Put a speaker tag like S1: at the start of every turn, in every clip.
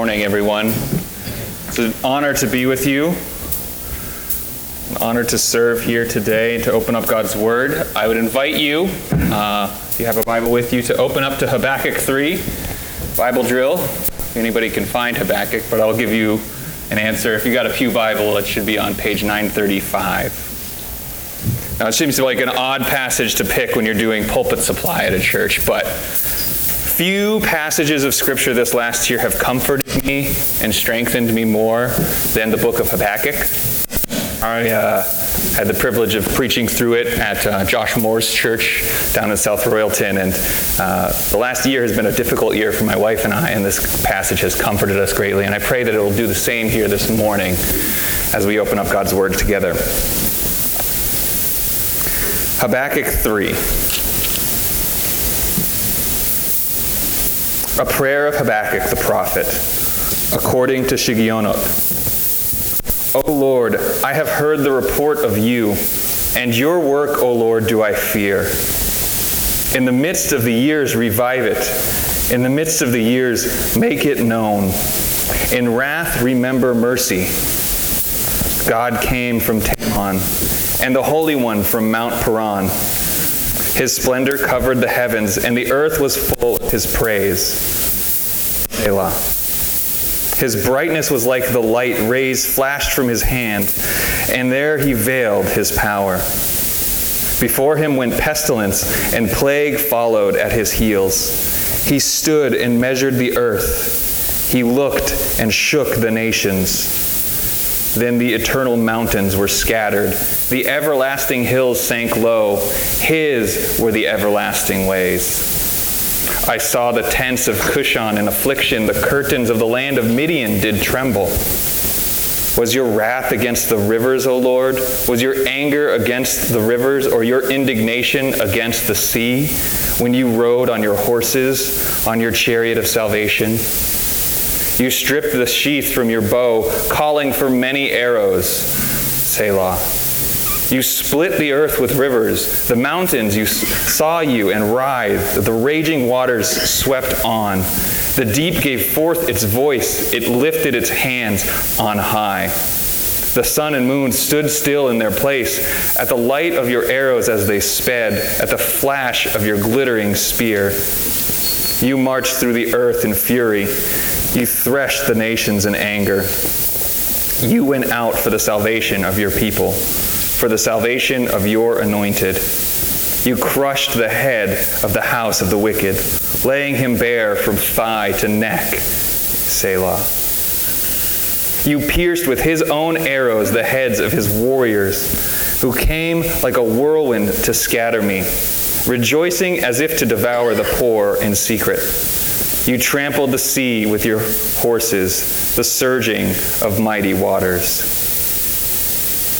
S1: morning, everyone. It's an honor to be with you. An honor to serve here today to open up God's Word. I would invite you, uh, if you have a Bible with you, to open up to Habakkuk 3, Bible drill. Anybody can find Habakkuk, but I'll give you an answer. If you got a Pew Bible, it should be on page 935. Now, it seems like an odd passage to pick when you're doing pulpit supply at a church, but few passages of Scripture this last year have comforted me and strengthened me more than the book of Habakkuk. I uh, had the privilege of preaching through it at uh, Josh Moore's church down in South Royalton, and uh, the last year has been a difficult year for my wife and I, and this passage has comforted us greatly, and I pray that it will do the same here this morning as we open up God's Word together. Habakkuk 3. A prayer of Habakkuk the prophet, according to Shigionoth. O Lord, I have heard the report of you, and your work, O Lord, do I fear. In the midst of the years, revive it. In the midst of the years, make it known. In wrath, remember mercy. God came from Teman, and the Holy One from Mount Paran. His splendor covered the heavens, and the earth was full of his praise. Selah. His brightness was like the light rays flashed from his hand, and there he veiled his power. Before him went pestilence, and plague followed at his heels. He stood and measured the earth. He looked and shook the nations. Then the eternal mountains were scattered. The everlasting hills sank low. His were the everlasting ways. I saw the tents of Cushan in affliction. The curtains of the land of Midian did tremble. Was your wrath against the rivers, O Lord? Was your anger against the rivers, or your indignation against the sea, when you rode on your horses, on your chariot of salvation? You stripped the sheath from your bow, calling for many arrows. Selah. You split the earth with rivers. The mountains you saw you and writhed. The raging waters swept on. The deep gave forth its voice. It lifted its hands on high. The sun and moon stood still in their place at the light of your arrows as they sped, at the flash of your glittering spear. You marched through the earth in fury. You threshed the nations in anger. You went out for the salvation of your people, for the salvation of your anointed. You crushed the head of the house of the wicked, laying him bare from thigh to neck. Selah. You pierced with his own arrows the heads of his warriors, who came like a whirlwind to scatter me, rejoicing as if to devour the poor in secret. You trampled the sea with your horses, the surging of mighty waters.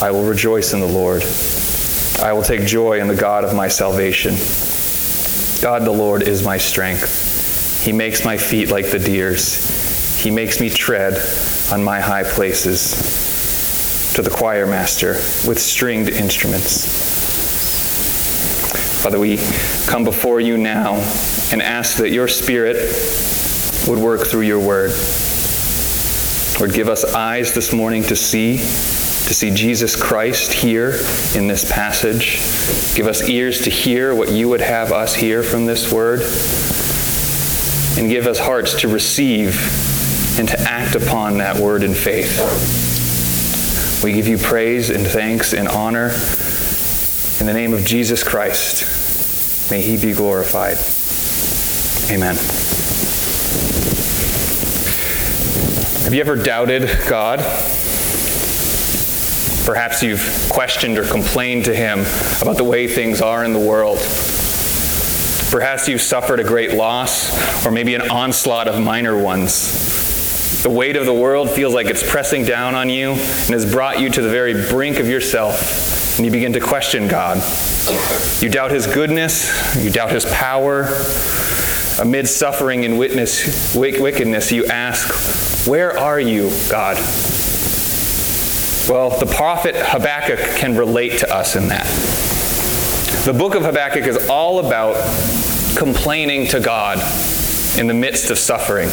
S1: I will rejoice in the Lord. I will take joy in the God of my salvation. God the Lord is my strength. He makes my feet like the deer's. He makes me tread on my high places. To the choir master with stringed instruments. Father, we come before you now and ask that your Spirit would work through your word. Lord, give us eyes this morning to see, to see Jesus Christ here in this passage. Give us ears to hear what you would have us hear from this word. And give us hearts to receive and to act upon that word in faith. We give you praise and thanks and honor in the name of Jesus Christ, may he be glorified. Amen. Have you ever doubted God? Perhaps you've questioned or complained to him about the way things are in the world. Perhaps you've suffered a great loss or maybe an onslaught of minor ones. The weight of the world feels like it's pressing down on you and has brought you to the very brink of yourself, and you begin to question God. You doubt his goodness, you doubt his power. Amid suffering and witness, wickedness, you ask, Where are you, God? Well, the prophet Habakkuk can relate to us in that. The book of Habakkuk is all about complaining to God in the midst of suffering,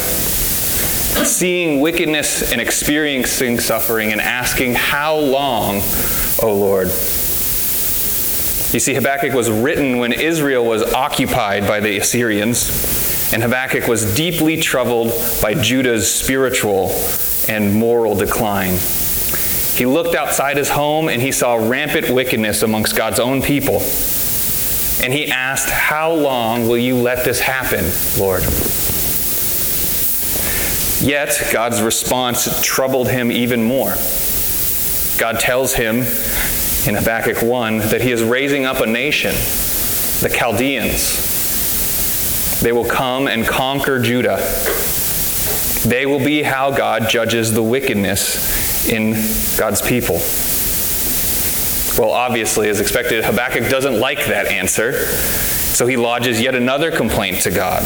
S1: seeing wickedness and experiencing suffering and asking, How long, O Lord? You see, Habakkuk was written when Israel was occupied by the Assyrians, and Habakkuk was deeply troubled by Judah's spiritual and moral decline. He looked outside his home and he saw rampant wickedness amongst God's own people. And he asked, How long will you let this happen, Lord? Yet, God's response troubled him even more. God tells him in Habakkuk 1 that he is raising up a nation, the Chaldeans. They will come and conquer Judah. They will be how God judges the wickedness in God's people. Well, obviously, as expected, Habakkuk doesn't like that answer, so he lodges yet another complaint to God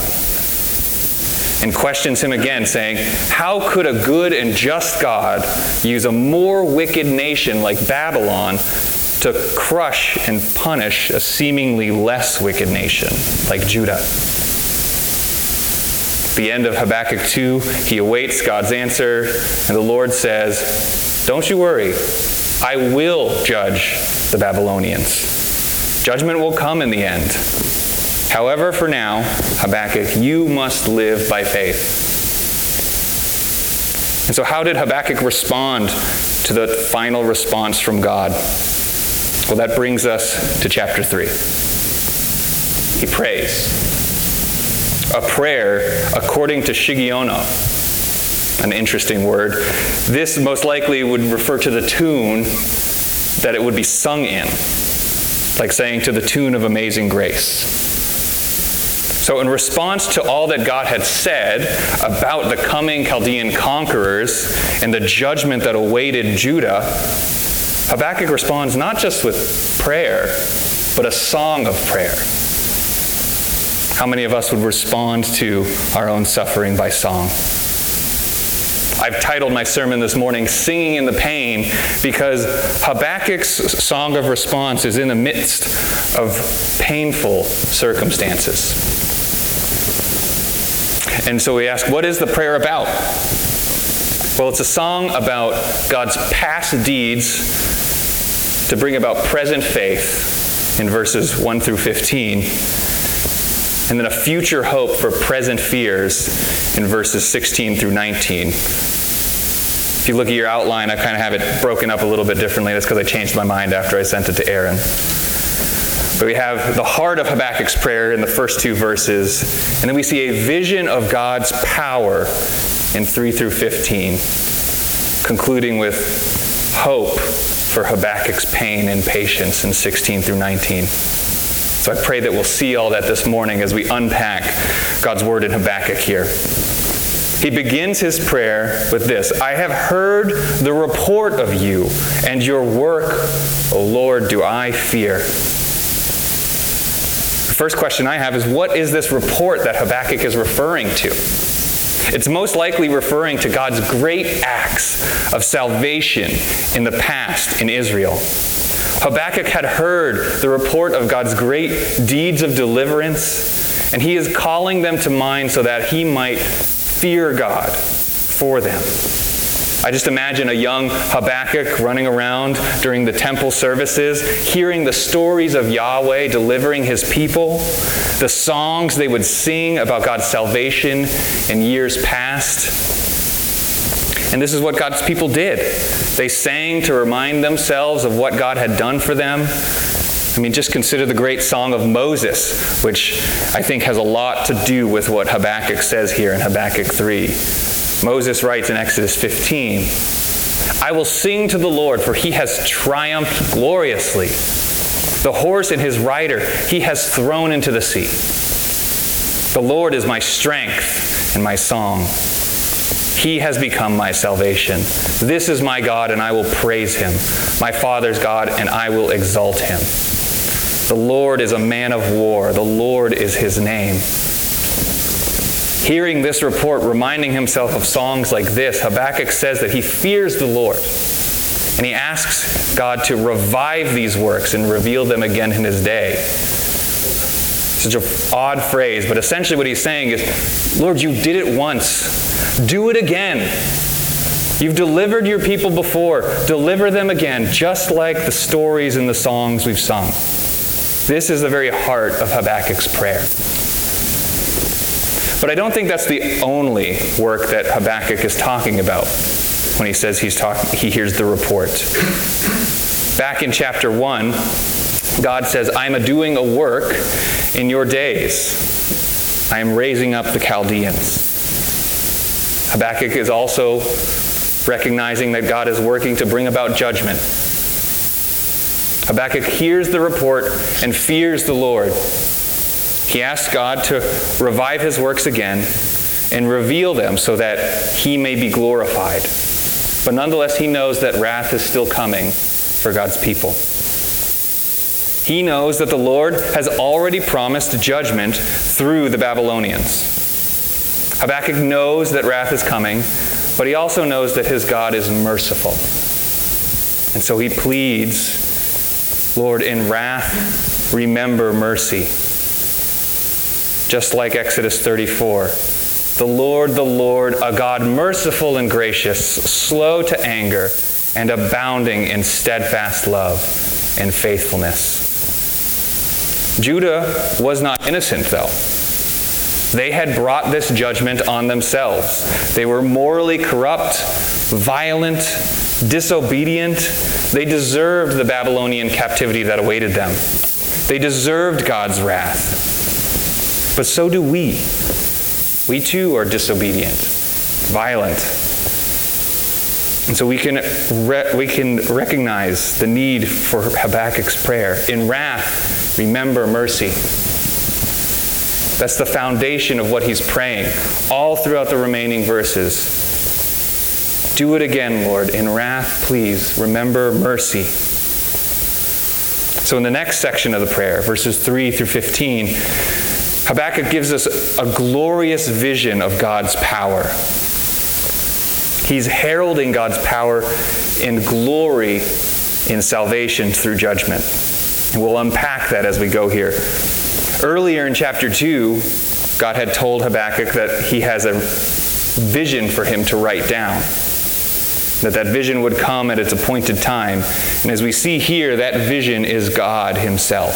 S1: and questions him again, saying, How could a good and just God use a more wicked nation like Babylon to crush and punish a seemingly less wicked nation like Judah? The end of Habakkuk 2, he awaits God's answer, and the Lord says, Don't you worry, I will judge the Babylonians. Judgment will come in the end. However, for now, Habakkuk, you must live by faith. And so, how did Habakkuk respond to the final response from God? Well, that brings us to chapter 3. He prays. A prayer according to Shigionoth, an interesting word. This most likely would refer to the tune that it would be sung in, like saying to the tune of Amazing Grace. So, in response to all that God had said about the coming Chaldean conquerors and the judgment that awaited Judah, Habakkuk responds not just with prayer, but a song of prayer. How many of us would respond to our own suffering by song? I've titled my sermon this morning, Singing in the Pain, because Habakkuk's song of response is in the midst of painful circumstances. And so we ask, what is the prayer about? Well, it's a song about God's past deeds to bring about present faith in verses 1 through 15, and then a future hope for present fears in verses 16 through 19. If you look at your outline, I kind of have it broken up a little bit differently. That's because I changed my mind after I sent it to Aaron. But we have the heart of Habakkuk's prayer in the first two verses, and then we see a vision of God's power in 3 through 15, concluding with hope for Habakkuk's pain and patience in 16 through 19. So I pray that we'll see all that this morning as we unpack God's word in Habakkuk here. He begins his prayer with this I have heard the report of you, and your work, O Lord, do I fear. The First question I have is what is this report that Habakkuk is referring to? It's most likely referring to God's great acts of salvation in the past in Israel. Habakkuk had heard the report of God's great deeds of deliverance, and he is calling them to mind so that he might fear God for them. I just imagine a young Habakkuk running around during the temple services, hearing the stories of Yahweh delivering his people, the songs they would sing about God's salvation in years past. And this is what God's people did. They sang to remind themselves of what God had done for them. I mean, just consider the great song of Moses, which I think has a lot to do with what Habakkuk says here in Habakkuk 3. Moses writes in Exodus 15, I will sing to the Lord, for he has triumphed gloriously. The horse and his rider he has thrown into the sea. The Lord is my strength and my song. He has become my salvation. This is my God, and I will praise him, my Father's God, and I will exalt him. The Lord is a man of war, the Lord is his name. Hearing this report, reminding himself of songs like this, Habakkuk says that he fears the Lord. And he asks God to revive these works and reveal them again in his day. Such an odd phrase, but essentially what he's saying is Lord, you did it once. Do it again. You've delivered your people before. Deliver them again, just like the stories and the songs we've sung. This is the very heart of Habakkuk's prayer. But I don't think that's the only work that Habakkuk is talking about when he says he's talking, he hears the report. Back in chapter 1, God says, I'm a doing a work in your days. I am raising up the Chaldeans. Habakkuk is also recognizing that God is working to bring about judgment. Habakkuk hears the report and fears the Lord. He asks God to revive his works again and reveal them so that he may be glorified. But nonetheless, he knows that wrath is still coming for God's people. He knows that the Lord has already promised judgment through the Babylonians. Habakkuk knows that wrath is coming, but he also knows that his God is merciful. And so he pleads, Lord, in wrath, remember mercy just like Exodus 34. The Lord, the Lord, a God merciful and gracious, slow to anger, and abounding in steadfast love and faithfulness. Judah was not innocent, though. They had brought this judgment on themselves. They were morally corrupt, violent, disobedient. They deserved the Babylonian captivity that awaited them. They deserved God's wrath. But so do we. We too are disobedient, violent. And so we can, re- we can recognize the need for Habakkuk's prayer. In wrath, remember mercy. That's the foundation of what he's praying all throughout the remaining verses. Do it again, Lord. In wrath, please remember mercy. So, in the next section of the prayer, verses 3 through 15, Habakkuk gives us a glorious vision of God's power. He's heralding God's power in glory in salvation through judgment. And we'll unpack that as we go here. Earlier in chapter 2, God had told Habakkuk that he has a vision for him to write down. That that vision would come at its appointed time. And as we see here, that vision is God himself.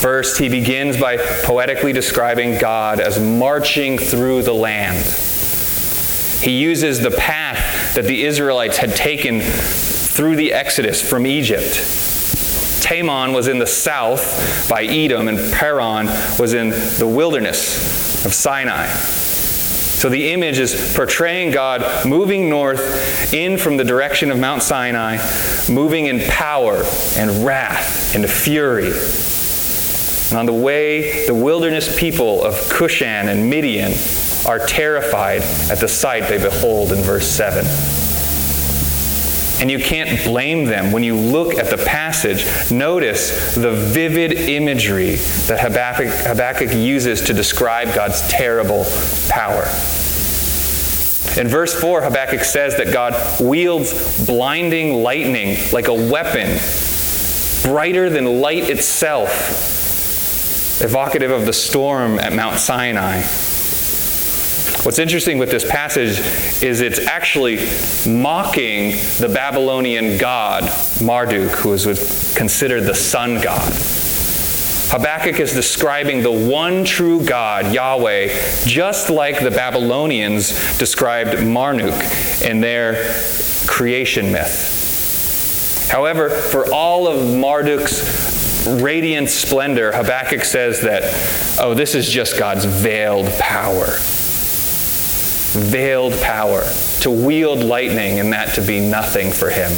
S1: First, he begins by poetically describing God as marching through the land. He uses the path that the Israelites had taken through the Exodus from Egypt. Teman was in the south by Edom, and Paran was in the wilderness of Sinai. So the image is portraying God moving north in from the direction of Mount Sinai, moving in power and wrath and fury. And on the way, the wilderness people of Cushan and Midian are terrified at the sight they behold in verse 7. And you can't blame them. When you look at the passage, notice the vivid imagery that Habakkuk, Habakkuk uses to describe God's terrible power. In verse 4, Habakkuk says that God wields blinding lightning like a weapon, brighter than light itself evocative of the storm at Mount Sinai. What's interesting with this passage is it's actually mocking the Babylonian god Marduk, who is considered the sun god. Habakkuk is describing the one true God, Yahweh, just like the Babylonians described Marduk in their creation myth. However, for all of Marduk's radiant splendor, Habakkuk says that, oh, this is just God's veiled power. Veiled power. To wield lightning and that to be nothing for him.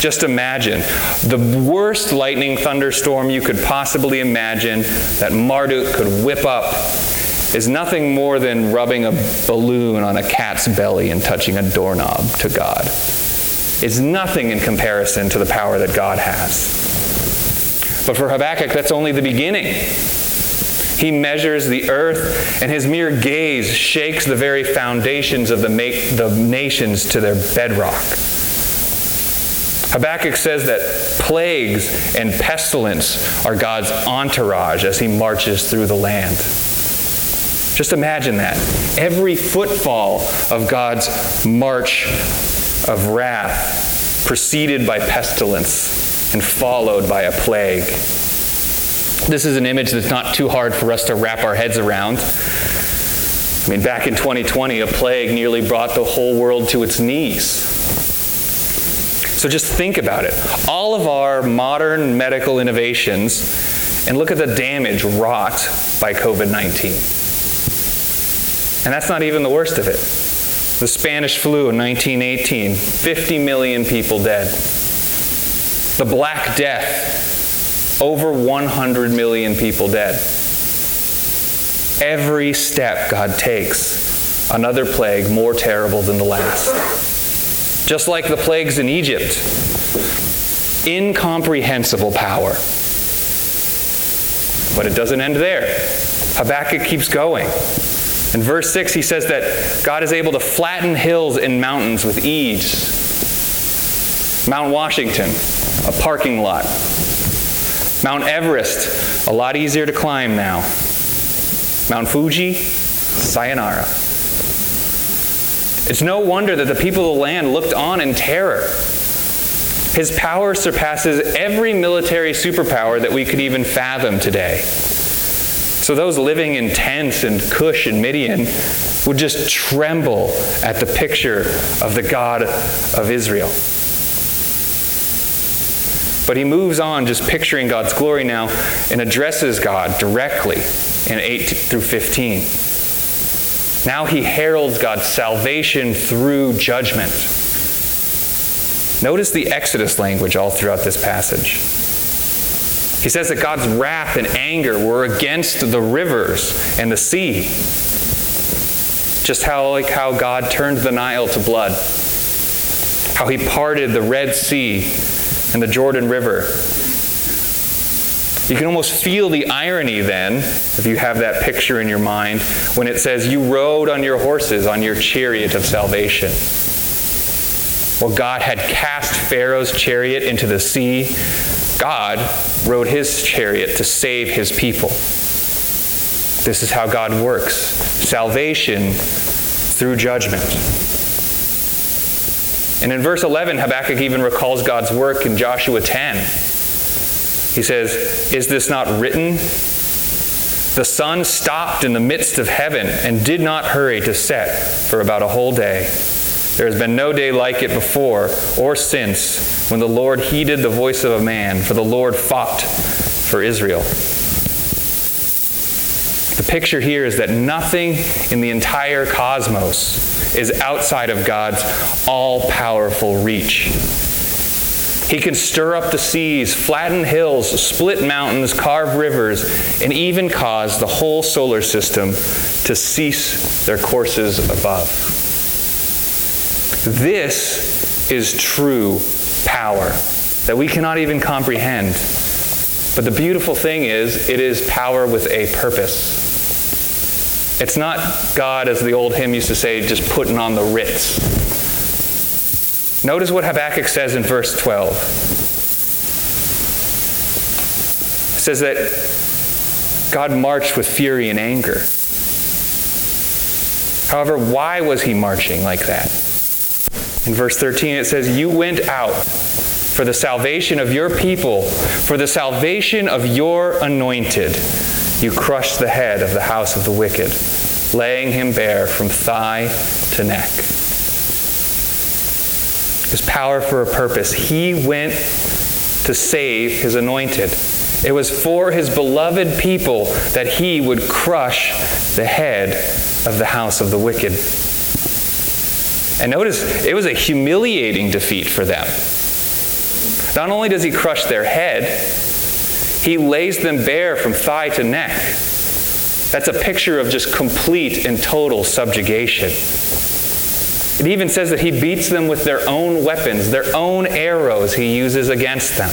S1: Just imagine the worst lightning thunderstorm you could possibly imagine that Marduk could whip up is nothing more than rubbing a balloon on a cat's belly and touching a doorknob to God. It's nothing in comparison to the power that God has. But for Habakkuk, that's only the beginning. He measures the earth, and his mere gaze shakes the very foundations of the, ma- the nations to their bedrock. Habakkuk says that plagues and pestilence are God's entourage as he marches through the land. Just imagine that. Every footfall of God's march of wrath, preceded by pestilence and followed by a plague. This is an image that's not too hard for us to wrap our heads around. I mean, back in 2020, a plague nearly brought the whole world to its knees. So just think about it. All of our modern medical innovations, and look at the damage wrought by COVID 19. And that's not even the worst of it. The Spanish flu in 1918, 50 million people dead. The Black Death, over 100 million people dead. Every step God takes, another plague more terrible than the last just like the plagues in Egypt. Incomprehensible power. But it doesn't end there. Habakkuk keeps going. In verse 6, he says that God is able to flatten hills and mountains with ease. Mount Washington, a parking lot. Mount Everest, a lot easier to climb now. Mount Fuji, sayonara. It's no wonder that the people of the land looked on in terror. His power surpasses every military superpower that we could even fathom today. So those living in tents and Cush and Midian would just tremble at the picture of the God of Israel. But he moves on just picturing God's glory now and addresses God directly in 8 through 15. Now he heralds God's salvation through judgment. Notice the Exodus language all throughout this passage. He says that God's wrath and anger were against the rivers and the sea. Just how like how God turned the Nile to blood. How he parted the Red Sea and the Jordan River you can almost feel the irony then, if you have that picture in your mind, when it says, You rode on your horses on your chariot of salvation. Well, God had cast Pharaoh's chariot into the sea. God rode his chariot to save his people. This is how God works salvation through judgment. And in verse 11, Habakkuk even recalls God's work in Joshua 10. He says, Is this not written? The sun stopped in the midst of heaven and did not hurry to set for about a whole day. There has been no day like it before or since when the Lord heeded the voice of a man, for the Lord fought for Israel. The picture here is that nothing in the entire cosmos is outside of God's all powerful reach. He can stir up the seas, flatten hills, split mountains, carve rivers, and even cause the whole solar system to cease their courses above. This is true power that we cannot even comprehend. But the beautiful thing is, it is power with a purpose. It's not God, as the old hymn used to say, just putting on the Ritz. Notice what Habakkuk says in verse 12. It says that God marched with fury and anger. However, why was he marching like that? In verse 13, it says, You went out for the salvation of your people, for the salvation of your anointed. You crushed the head of the house of the wicked, laying him bare from thigh to neck his power for a purpose. He went to save his anointed. It was for his beloved people that he would crush the head of the house of the wicked. And notice, it was a humiliating defeat for them. Not only does he crush their head, he lays them bare from thigh to neck. That's a picture of just complete and total subjugation. It even says that he beats them with their own weapons, their own arrows he uses against them.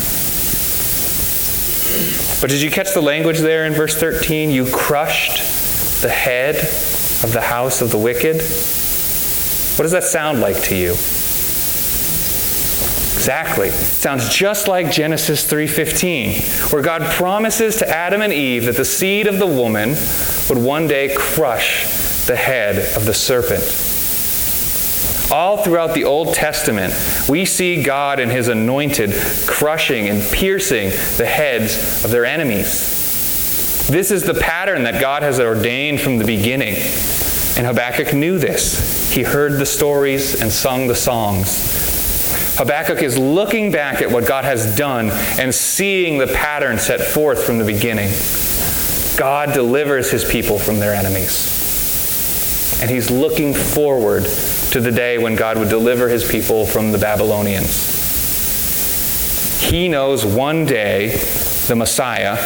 S1: But did you catch the language there in verse 13? You crushed the head of the house of the wicked. What does that sound like to you? Exactly. Sounds just like Genesis 3:15, where God promises to Adam and Eve that the seed of the woman would one day crush the head of the serpent. All throughout the Old Testament, we see God and his anointed crushing and piercing the heads of their enemies. This is the pattern that God has ordained from the beginning. And Habakkuk knew this. He heard the stories and sung the songs. Habakkuk is looking back at what God has done and seeing the pattern set forth from the beginning. God delivers his people from their enemies. And he's looking forward to the day when God would deliver his people from the Babylonians. He knows one day the Messiah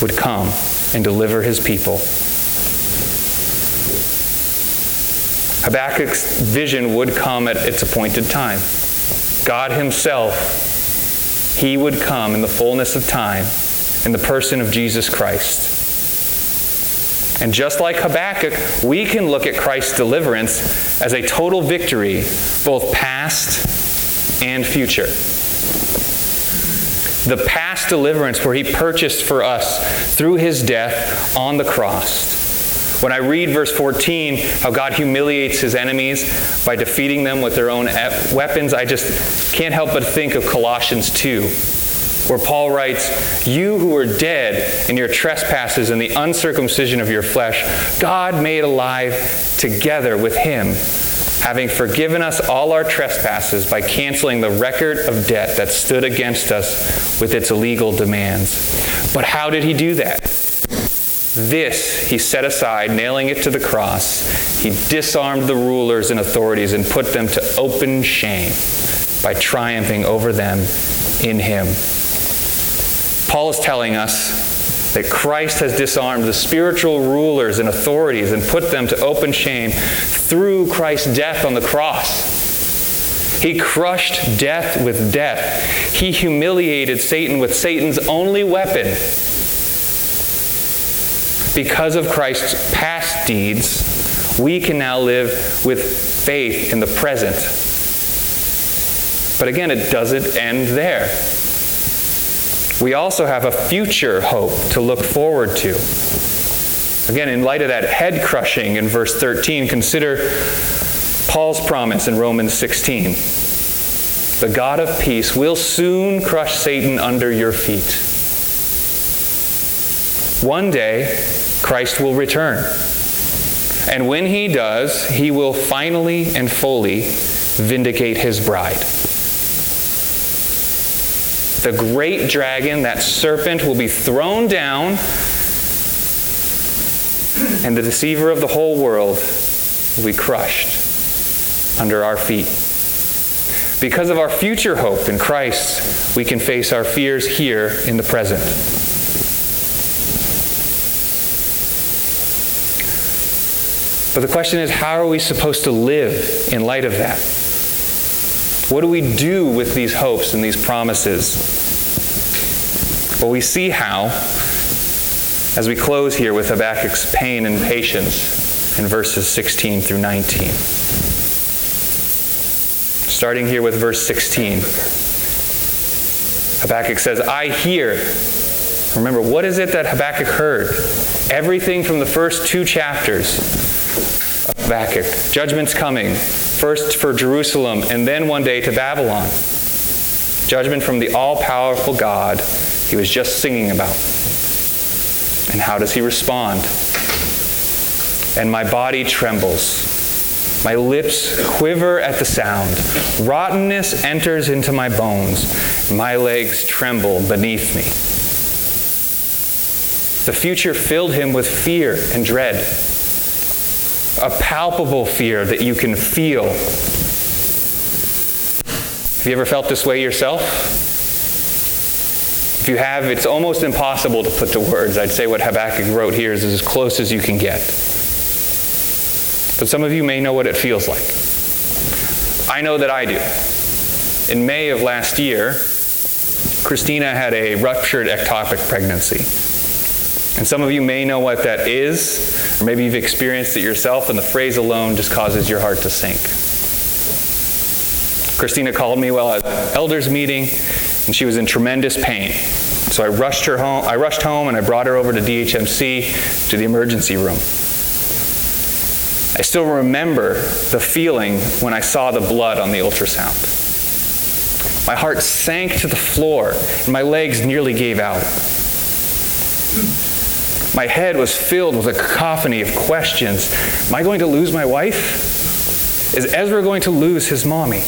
S1: would come and deliver his people. Habakkuk's vision would come at its appointed time. God Himself, He would come in the fullness of time in the person of Jesus Christ. And just like Habakkuk, we can look at Christ's deliverance as a total victory, both past and future. The past deliverance where he purchased for us through his death on the cross when I read verse 14, how God humiliates his enemies by defeating them with their own weapons, I just can't help but think of Colossians 2, where Paul writes, You who were dead in your trespasses and the uncircumcision of your flesh, God made alive together with him, having forgiven us all our trespasses by canceling the record of debt that stood against us with its illegal demands. But how did he do that? This he set aside, nailing it to the cross. He disarmed the rulers and authorities and put them to open shame by triumphing over them in him. Paul is telling us that Christ has disarmed the spiritual rulers and authorities and put them to open shame through Christ's death on the cross. He crushed death with death. He humiliated Satan with Satan's only weapon, because of Christ's past deeds, we can now live with faith in the present. But again, it doesn't end there. We also have a future hope to look forward to. Again, in light of that head crushing in verse 13, consider Paul's promise in Romans 16. The God of peace will soon crush Satan under your feet. One day, Christ will return. And when he does, he will finally and fully vindicate his bride. The great dragon, that serpent, will be thrown down, and the deceiver of the whole world will be crushed under our feet. Because of our future hope in Christ, we can face our fears here in the present. But the question is, how are we supposed to live in light of that? What do we do with these hopes and these promises? Well, we see how as we close here with Habakkuk's pain and patience in verses 16 through 19. Starting here with verse 16. Habakkuk says, I hear. Remember, what is it that Habakkuk heard? Everything from the first two chapters Habakkuk. Judgment's coming, first for Jerusalem and then one day to Babylon. Judgment from the all powerful God he was just singing about. And how does he respond? And my body trembles. My lips quiver at the sound. Rottenness enters into my bones. My legs tremble beneath me. The future filled him with fear and dread a palpable fear that you can feel. Have you ever felt this way yourself? If you have, it's almost impossible to put to words. I'd say what Habakkuk wrote here is as close as you can get. But some of you may know what it feels like. I know that I do. In May of last year, Christina had a ruptured ectopic pregnancy. And some of you may know what that is, or maybe you've experienced it yourself, and the phrase alone just causes your heart to sink. Christina called me while at elders meeting, and she was in tremendous pain. So I rushed her home. I rushed home and I brought her over to DHMC to the emergency room. I still remember the feeling when I saw the blood on the ultrasound. My heart sank to the floor and my legs nearly gave out. My head was filled with a cacophony of questions. Am I going to lose my wife? Is Ezra going to lose his mommy?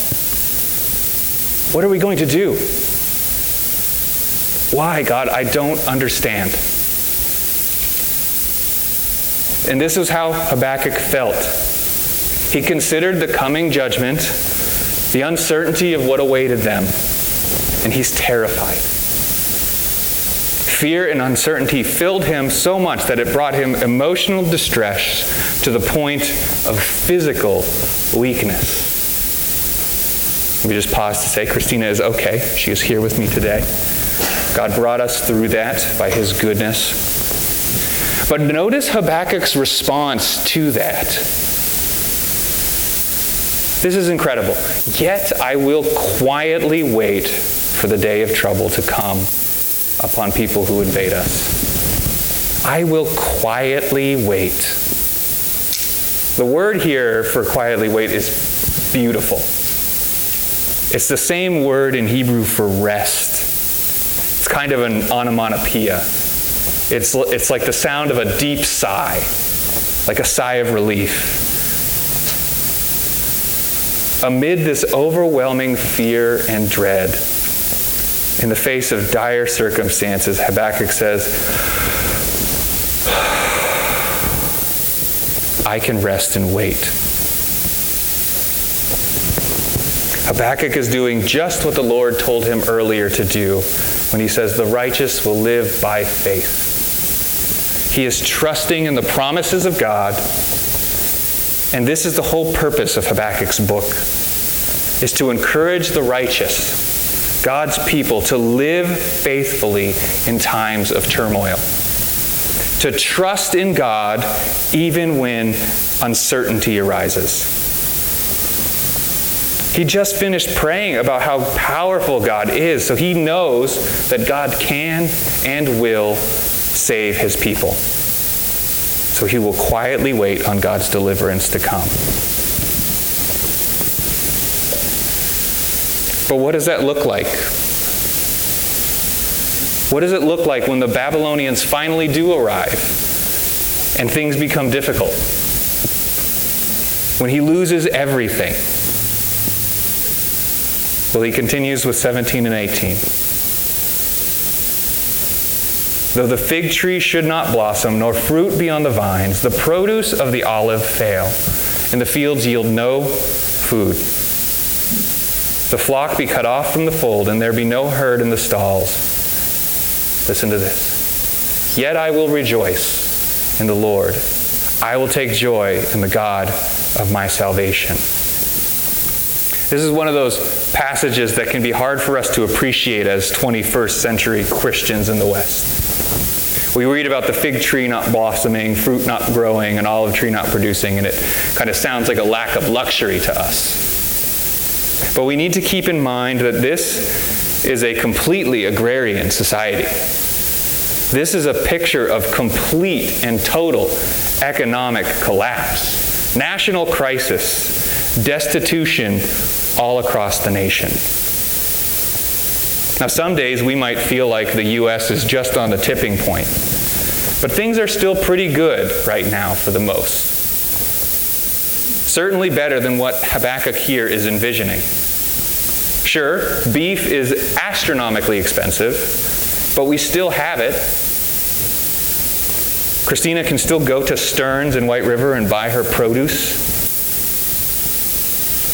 S1: What are we going to do? Why, God? I don't understand. And this is how Habakkuk felt. He considered the coming judgment, the uncertainty of what awaited them, and he's terrified. Fear and uncertainty filled him so much that it brought him emotional distress to the point of physical weakness. We just pause to say Christina is okay. She is here with me today. God brought us through that by his goodness. But notice Habakkuk's response to that. This is incredible. Yet I will quietly wait for the day of trouble to come upon people who invade us. I will quietly wait. The word here for quietly wait is beautiful. It's the same word in Hebrew for rest. It's kind of an onomatopoeia. It's, it's like the sound of a deep sigh, like a sigh of relief. Amid this overwhelming fear and dread, in the face of dire circumstances, Habakkuk says, I can rest and wait. Habakkuk is doing just what the Lord told him earlier to do when he says, The righteous will live by faith. He is trusting in the promises of God. And this is the whole purpose of Habakkuk's book is to encourage the righteous, God's people, to live faithfully in times of turmoil. To trust in God even when uncertainty arises. He just finished praying about how powerful God is, so he knows that God can and will save his people. So he will quietly wait on God's deliverance to come. But what does that look like? What does it look like when the Babylonians finally do arrive and things become difficult? When he loses everything well, he continues with 17 and 18. Though the fig tree should not blossom, nor fruit be on the vines, the produce of the olive fail, and the fields yield no food. The flock be cut off from the fold, and there be no herd in the stalls. Listen to this. Yet I will rejoice in the Lord. I will take joy in the God of my salvation. This is one of those passages that can be hard for us to appreciate as 21st century Christians in the West. We read about the fig tree not blossoming, fruit not growing, an olive tree not producing, and it kind of sounds like a lack of luxury to us. But we need to keep in mind that this is a completely agrarian society. This is a picture of complete and total economic collapse, national crisis, destitution, all across the nation. Now, some days we might feel like the U.S. is just on the tipping point, but things are still pretty good right now for the most. Certainly better than what Habakkuk here is envisioning. Sure, beef is astronomically expensive, but we still have it. Christina can still go to Stearns in White River and buy her produce.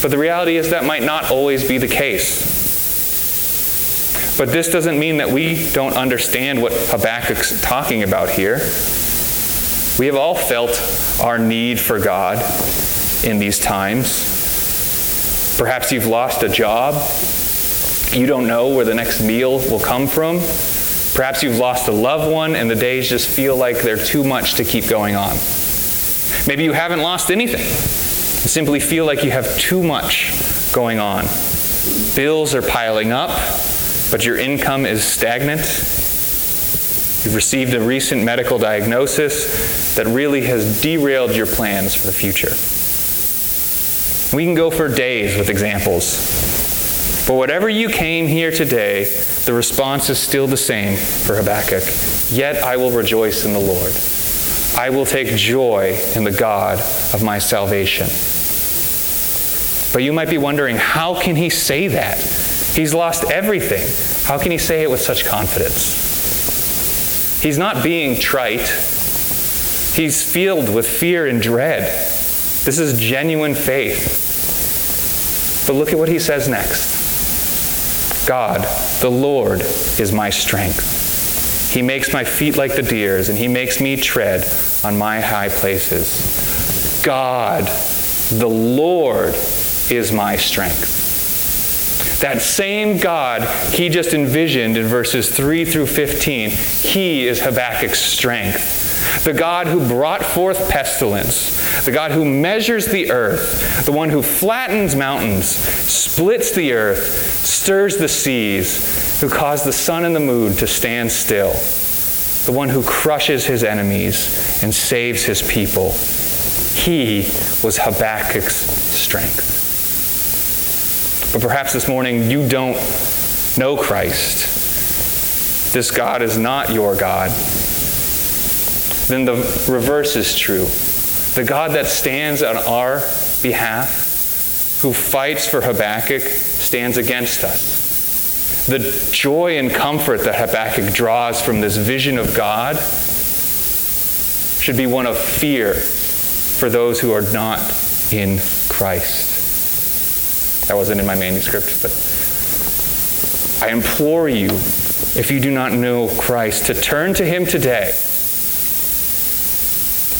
S1: But the reality is that might not always be the case. But this doesn't mean that we don't understand what Habakkuk's talking about here. We have all felt our need for God in these times. Perhaps you've lost a job. You don't know where the next meal will come from. Perhaps you've lost a loved one and the days just feel like they're too much to keep going on. Maybe you haven't lost anything. You simply feel like you have too much going on. Bills are piling up, but your income is stagnant. You've received a recent medical diagnosis that really has derailed your plans for the future. We can go for days with examples. But whatever you came here today, the response is still the same for Habakkuk. Yet I will rejoice in the Lord. I will take joy in the God of my salvation. But you might be wondering, how can he say that? He's lost everything. How can he say it with such confidence? He's not being trite. He's filled with fear and dread. This is genuine faith. But look at what he says next God, the Lord, is my strength. He makes my feet like the deer's, and he makes me tread on my high places. God, the Lord, is my strength. That same God he just envisioned in verses 3 through 15, he is Habakkuk's strength. The God who brought forth pestilence, the God who measures the earth, the one who flattens mountains, splits the earth, stirs the seas, who caused the sun and the moon to stand still, the one who crushes his enemies and saves his people. He was Habakkuk's strength. But perhaps this morning you don't know Christ. This God is not your God. Then the reverse is true. The God that stands on our behalf, who fights for Habakkuk, stands against us. The joy and comfort that Habakkuk draws from this vision of God should be one of fear for those who are not in Christ. That wasn't in my manuscript, but I implore you, if you do not know Christ, to turn to Him today.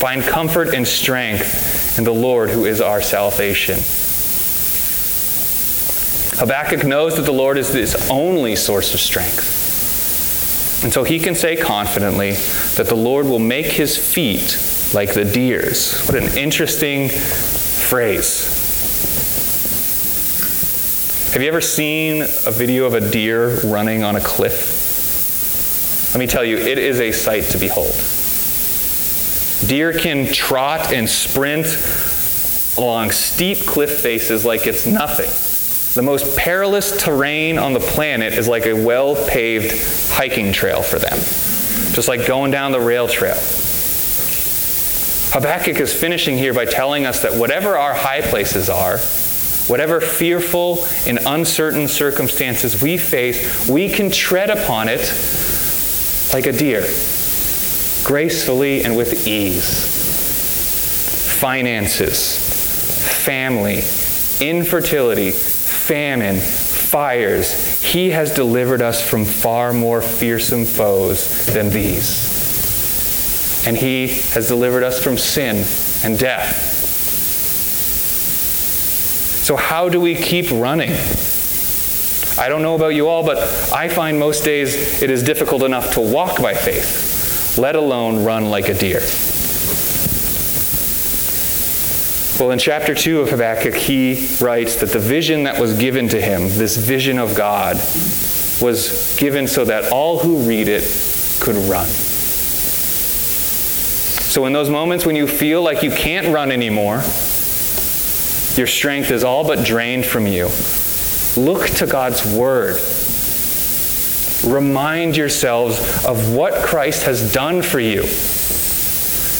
S1: Find comfort and strength in the Lord who is our salvation. Habakkuk knows that the Lord is his only source of strength. And so he can say confidently that the Lord will make his feet like the deer's. What an interesting phrase. Have you ever seen a video of a deer running on a cliff? Let me tell you, it is a sight to behold. Deer can trot and sprint along steep cliff faces like it's nothing. The most perilous terrain on the planet is like a well paved hiking trail for them, just like going down the rail trail. Habakkuk is finishing here by telling us that whatever our high places are, Whatever fearful and uncertain circumstances we face, we can tread upon it like a deer, gracefully and with ease. Finances, family, infertility, famine, fires. He has delivered us from far more fearsome foes than these. And He has delivered us from sin and death so, how do we keep running? I don't know about you all, but I find most days it is difficult enough to walk by faith, let alone run like a deer. Well, in chapter 2 of Habakkuk, he writes that the vision that was given to him, this vision of God, was given so that all who read it could run. So, in those moments when you feel like you can't run anymore, your strength is all but drained from you. Look to God's Word. Remind yourselves of what Christ has done for you.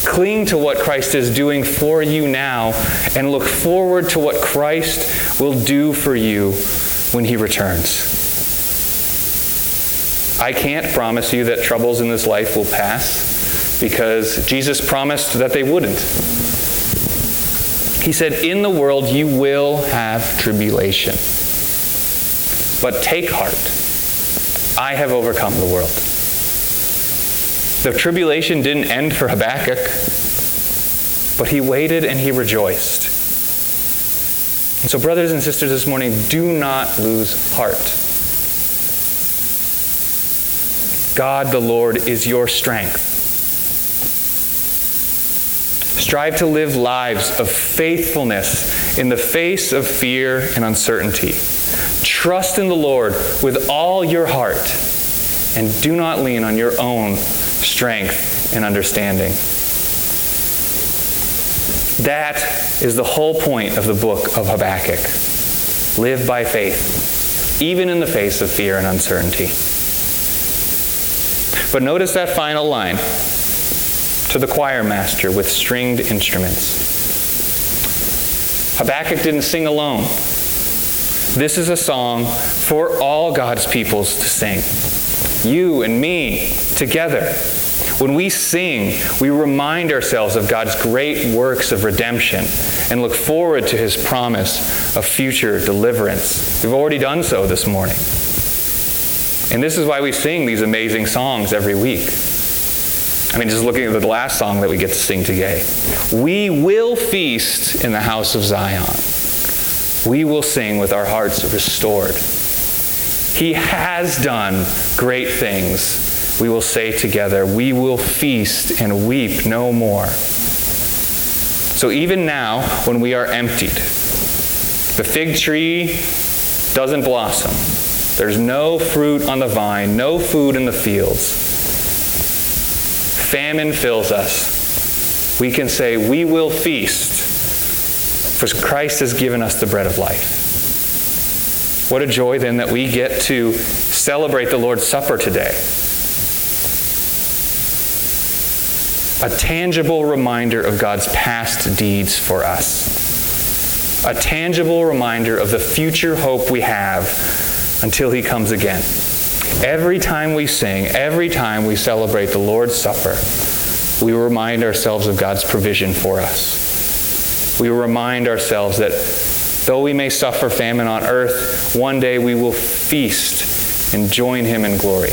S1: Cling to what Christ is doing for you now and look forward to what Christ will do for you when he returns. I can't promise you that troubles in this life will pass because Jesus promised that they wouldn't. He said, In the world you will have tribulation. But take heart. I have overcome the world. The tribulation didn't end for Habakkuk, but he waited and he rejoiced. So, brothers and sisters, this morning, do not lose heart. God the Lord is your strength. Strive to live lives of faithfulness in the face of fear and uncertainty. Trust in the Lord with all your heart and do not lean on your own strength and understanding. That is the whole point of the book of Habakkuk. Live by faith, even in the face of fear and uncertainty. But notice that final line to the choir master with stringed instruments. Habakkuk didn't sing alone. This is a song for all God's peoples to sing. You and me together. When we sing, we remind ourselves of God's great works of redemption and look forward to his promise of future deliverance. We've already done so this morning. And this is why we sing these amazing songs every week. I mean, just looking at the last song that we get to sing today. We will feast in the house of Zion. We will sing with our hearts restored. He has done great things. We will say together, We will feast and weep no more. So even now, when we are emptied, the fig tree doesn't blossom. There's no fruit on the vine, no food in the fields. Famine fills us. We can say, We will feast, for Christ has given us the bread of life. What a joy then that we get to celebrate the Lord's Supper today. A tangible reminder of God's past deeds for us. A tangible reminder of the future hope we have until he comes again. Every time we sing, every time we celebrate the Lord's Supper, we remind ourselves of God's provision for us. We remind ourselves that though we may suffer famine on earth, one day we will feast and join him in glory.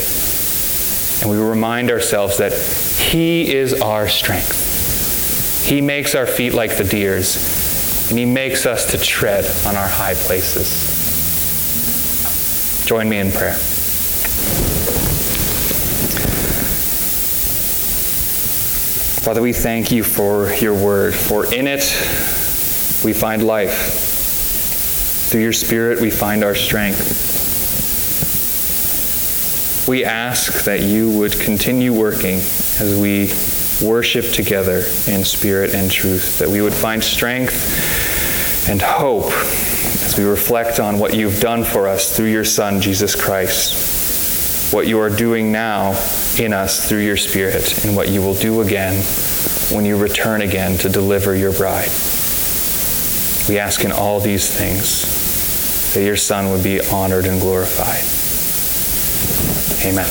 S1: And we remind ourselves that he is our strength. He makes our feet like the deer's, and he makes us to tread on our high places. Join me in prayer. Father, we thank you for your word, for in it we find life. Through your Spirit, we find our strength. We ask that you would continue working as we worship together in spirit and truth, that we would find strength and hope as we reflect on what you've done for us through your Son, Jesus Christ, what you are doing now in us through your Spirit, and what you will do again when you return again to deliver your bride. We ask in all these things that your Son would be honored and glorified. Amen.